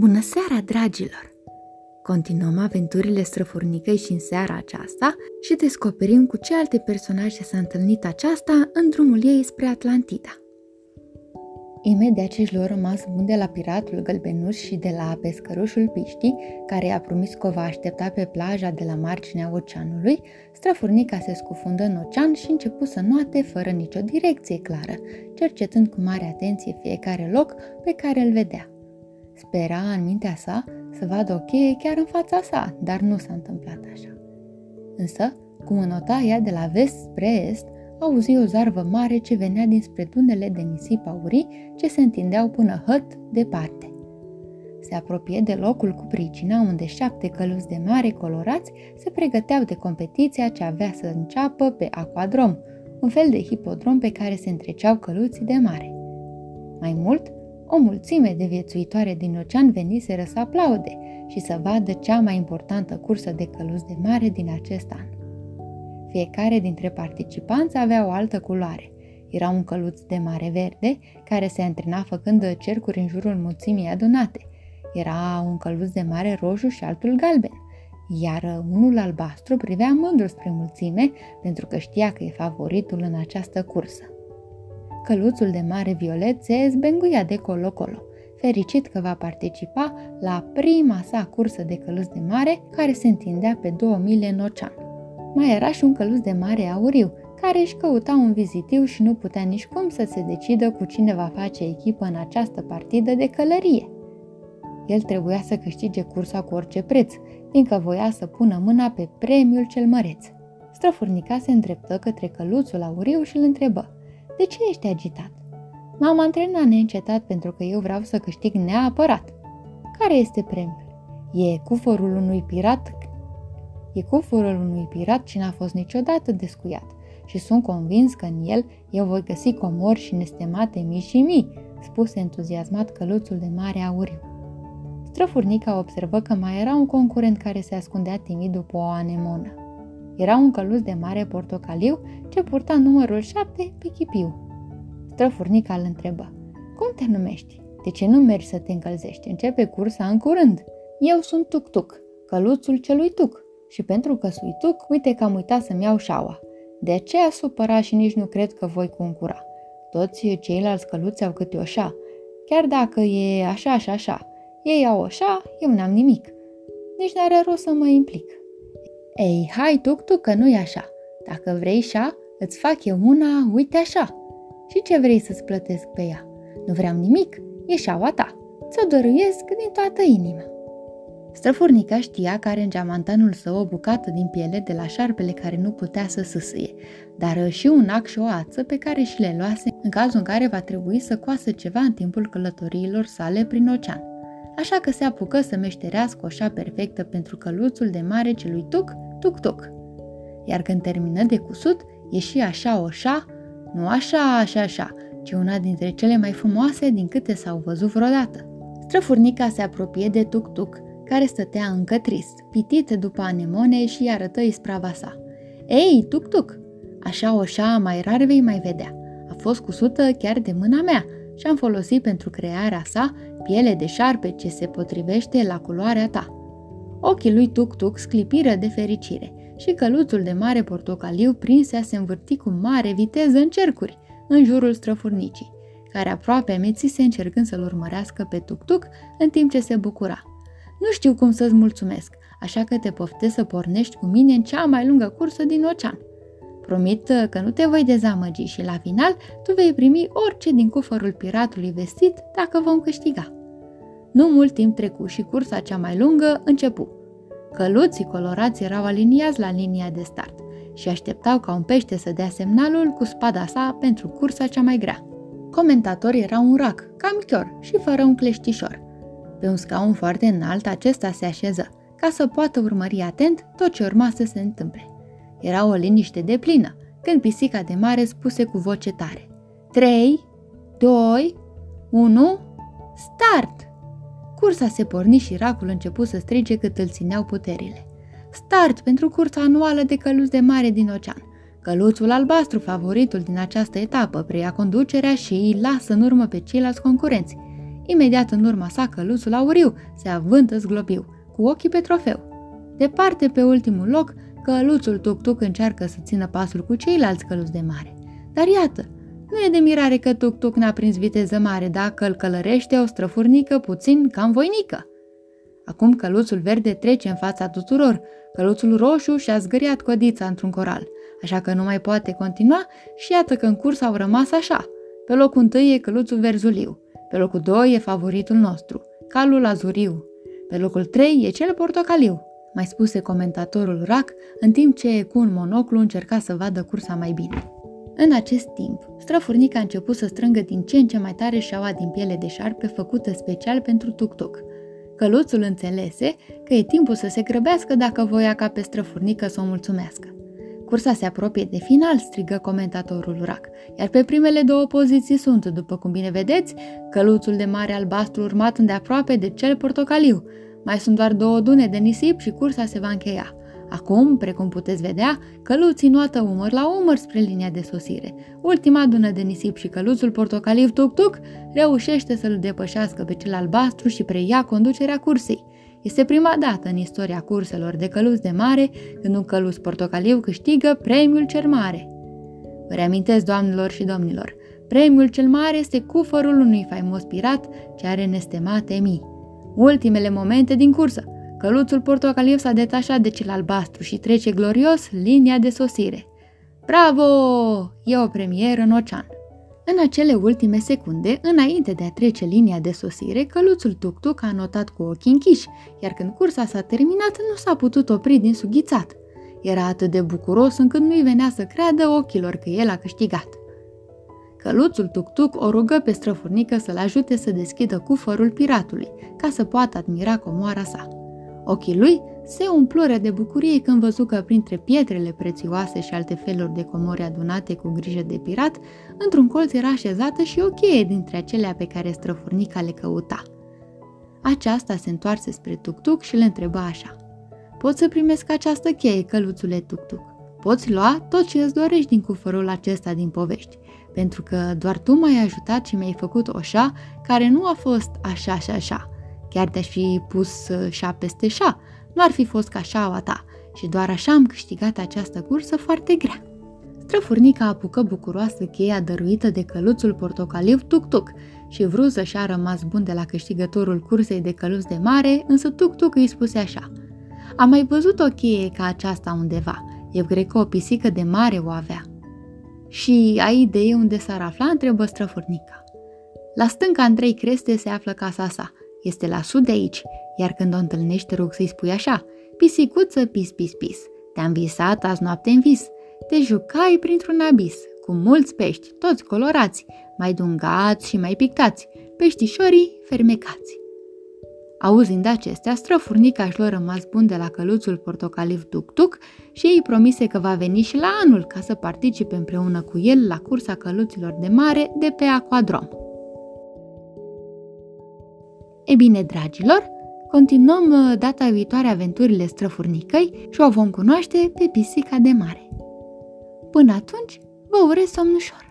Bună seara, dragilor! Continuăm aventurile străfurnicăi și în seara aceasta și descoperim cu ce alte personaje s-a întâlnit aceasta în drumul ei spre Atlantida. Imediat ce își luă rămas bun de la piratul gălbenuș și de la pescărușul Piști, care i-a promis că o va aștepta pe plaja de la marginea oceanului, străfurnica se scufundă în ocean și începu să noate fără nicio direcție clară, cercetând cu mare atenție fiecare loc pe care îl vedea. Spera în mintea sa să vadă o cheie chiar în fața sa, dar nu s-a întâmplat așa. Însă, cum înota ea de la vest spre est, auzi o zarvă mare ce venea dinspre dunele de nisip aurii ce se întindeau până hăt departe. Se apropie de locul cu pricina unde șapte căluți de mare colorați se pregăteau de competiția ce avea să înceapă pe aquadrom, un fel de hipodrom pe care se întreceau căluții de mare. Mai mult, o mulțime de viețuitoare din ocean veniseră să aplaude și să vadă cea mai importantă cursă de căluți de mare din acest an. Fiecare dintre participanți avea o altă culoare. Era un căluț de mare verde, care se antrena făcând cercuri în jurul mulțimii adunate. Era un căluț de mare roșu și altul galben, iar unul albastru privea mândru spre mulțime pentru că știa că e favoritul în această cursă. Căluțul de mare violet se zbenguia de colo-colo, fericit că va participa la prima sa cursă de căluț de mare care se întindea pe două mile în ocean. Mai era și un căluț de mare auriu, care își căuta un vizitiu și nu putea nici cum să se decidă cu cine va face echipă în această partidă de călărie. El trebuia să câștige cursa cu orice preț, fiindcă voia să pună mâna pe premiul cel măreț. Străfurnica se îndreptă către căluțul auriu și îl întrebă – de ce ești agitat? M-am antrenat neîncetat pentru că eu vreau să câștig neapărat. Care este premiul? E cuforul unui pirat? E cuforul unui pirat ce n-a fost niciodată descuiat și sunt convins că în el eu voi găsi comori și nestemate mii și mii, spuse entuziasmat căluțul de mare auriu. Străfurnica observă că mai era un concurent care se ascundea timid după o anemonă. Era un căluț de mare portocaliu ce purta numărul 7 pe chipiu. Străfurnica îl întrebă. Cum te numești? De ce nu mergi să te încălzești? Începe cursa în curând. Eu sunt Tuc-Tuc, căluțul celui Tuc. Și pentru că sui Tuc, uite că am uitat să-mi iau șaua. De aceea supăra și nici nu cred că voi concura. Toți ceilalți căluți au câte o șa. Chiar dacă e așa și așa. Ei au o șa, eu n-am nimic. Nici n-are rost să mă implic. Ei, hai, tuc că nu-i așa. Dacă vrei șa, îți fac eu una, uite așa. Și ce vrei să-ți plătesc pe ea? Nu vreau nimic, e șaua ta. Ți-o dăruiesc din toată inima. Străfurnica știa că are în geamantanul său o bucată din piele de la șarpele care nu putea să sâsâie, dar și un ac și o ață pe care și le luase în cazul în care va trebui să coasă ceva în timpul călătoriilor sale prin ocean așa că se apucă să meșterească o șa perfectă pentru căluțul de mare celui tuc, tuc-tuc. Iar când termină de cusut, ieși așa o șa, nu așa, așa, așa, ci una dintre cele mai frumoase din câte s-au văzut vreodată. Străfurnica se apropie de tuc-tuc, care stătea încă trist, pitit după anemone și îi arătă isprava sa. Ei, tuc-tuc, așa o șa mai rar vei mai vedea. A fost cusută chiar de mâna mea și am folosit pentru crearea sa piele de șarpe ce se potrivește la culoarea ta. Ochii lui Tuc-Tuc sclipiră de fericire și căluțul de mare portocaliu prinse a se învârti cu mare viteză în cercuri, în jurul străfurnicii, care aproape amețise încercând să-l urmărească pe Tuc-Tuc în timp ce se bucura. Nu știu cum să-ți mulțumesc, așa că te poftesc să pornești cu mine în cea mai lungă cursă din ocean. Promit că nu te voi dezamăgi și la final tu vei primi orice din cufărul piratului vestit dacă vom câștiga. Nu mult timp trecu și cursa cea mai lungă începu. Căluții colorați erau aliniați la linia de start și așteptau ca un pește să dea semnalul cu spada sa pentru cursa cea mai grea. Comentatorul era un rac, cam chior și fără un cleștișor. Pe un scaun foarte înalt acesta se așeză, ca să poată urmări atent tot ce urma să se întâmple. Era o liniște de plină, când pisica de mare spuse cu voce tare. 3, 2, 1, start! Cursa se porni și racul început să strige cât îl țineau puterile. Start pentru cursa anuală de căluți de mare din ocean. Căluțul albastru, favoritul din această etapă, preia conducerea și îi lasă în urmă pe ceilalți concurenți. Imediat în urma sa căluțul auriu se avântă zglobiu, cu ochii pe trofeu. Departe pe ultimul loc, căluțul tuc-tuc încearcă să țină pasul cu ceilalți căluți de mare. Dar iată, nu e de mirare că tuc-tuc n-a prins viteză mare dacă îl călărește o străfurnică puțin cam voinică. Acum căluțul verde trece în fața tuturor, căluțul roșu și-a zgâriat codița într-un coral, așa că nu mai poate continua și iată că în curs au rămas așa. Pe locul întâi e căluțul verzuliu, pe locul doi e favoritul nostru, calul azuriu, pe locul trei e cel portocaliu, mai spuse comentatorul Rac, în timp ce cu un monoclu încerca să vadă cursa mai bine. În acest timp, străfurnica a început să strângă din ce în ce mai tare șaua din piele de șarpe făcută special pentru tuc-tuc. Căluțul înțelese că e timpul să se grăbească dacă voia ca pe străfurnică să o mulțumească. Cursa se apropie de final, strigă comentatorul Rac, iar pe primele două poziții sunt, după cum bine vedeți, căluțul de mare albastru urmat îndeaproape de cel portocaliu. Mai sunt doar două dune de nisip și cursa se va încheia. Acum, precum puteți vedea, căluții nuată umăr la umăr spre linia de sosire. Ultima dună de nisip și căluțul portocaliv tuc-tuc reușește să-l depășească pe cel albastru și preia conducerea cursei. Este prima dată în istoria curselor de căluți de mare când un căluț portocaliu câștigă premiul cel mare. Vă reamintesc, doamnelor și domnilor, premiul cel mare este cufărul unui faimos pirat ce are nestemate mii. Ultimele momente din cursă – Căluțul portocaliu s-a detașat de cel albastru și trece glorios linia de sosire. Bravo! E o premieră în ocean. În acele ultime secunde, înainte de a trece linia de sosire, căluțul tuc-tuc a notat cu ochii închiși, iar când cursa s-a terminat, nu s-a putut opri din sughițat. Era atât de bucuros încât nu-i venea să creadă ochilor că el a câștigat. Căluțul tuc-tuc o rugă pe străfurnică să-l ajute să deschidă cufărul piratului, ca să poată admira comoara sa. Ochii lui se umplură de bucurie când văzu că printre pietrele prețioase și alte feluri de comori adunate cu grijă de pirat, într-un colț era așezată și o cheie dintre acelea pe care străfurnica le căuta. Aceasta se întoarse spre Tuctuc și le întreba așa. Poți să primesc această cheie, căluțule Tuctuc. Poți lua tot ce îți dorești din cufărul acesta din povești, pentru că doar tu m-ai ajutat și mi-ai făcut oșa care nu a fost așa și așa, Chiar te-aș fi pus uh, șa peste șa, nu ar fi fost ca șaua ta și doar așa am câștigat această cursă foarte grea. Străfurnica apucă bucuroasă cheia dăruită de căluțul portocaliu Tuc-Tuc și vrut să și-a rămas bun de la câștigătorul cursei de căluț de mare, însă Tuc-Tuc îi spuse așa. Am mai văzut o cheie ca aceasta undeva. Eu cred că o pisică de mare o avea. Și ai idee unde s-ar afla? întrebă străfurnica. La stânca Andrei Creste se află casa sa. Este la sud de aici, iar când o întâlnești te rog să-i spui așa, pisicuță, pis, pis, pis, te-am visat azi noapte în vis, te jucai printr-un abis, cu mulți pești, toți colorați, mai dungați și mai pictați, peștișorii fermecați. Auzind acestea, străfurnica își lua rămas bun de la căluțul portocaliv Tuc-Tuc și ei promise că va veni și la anul ca să participe împreună cu el la cursa căluților de mare de pe Aquadrom. E bine, dragilor, continuăm uh, data viitoare aventurile străfurnicăi și o vom cunoaște pe pisica de mare. Până atunci, vă urez somn ușor!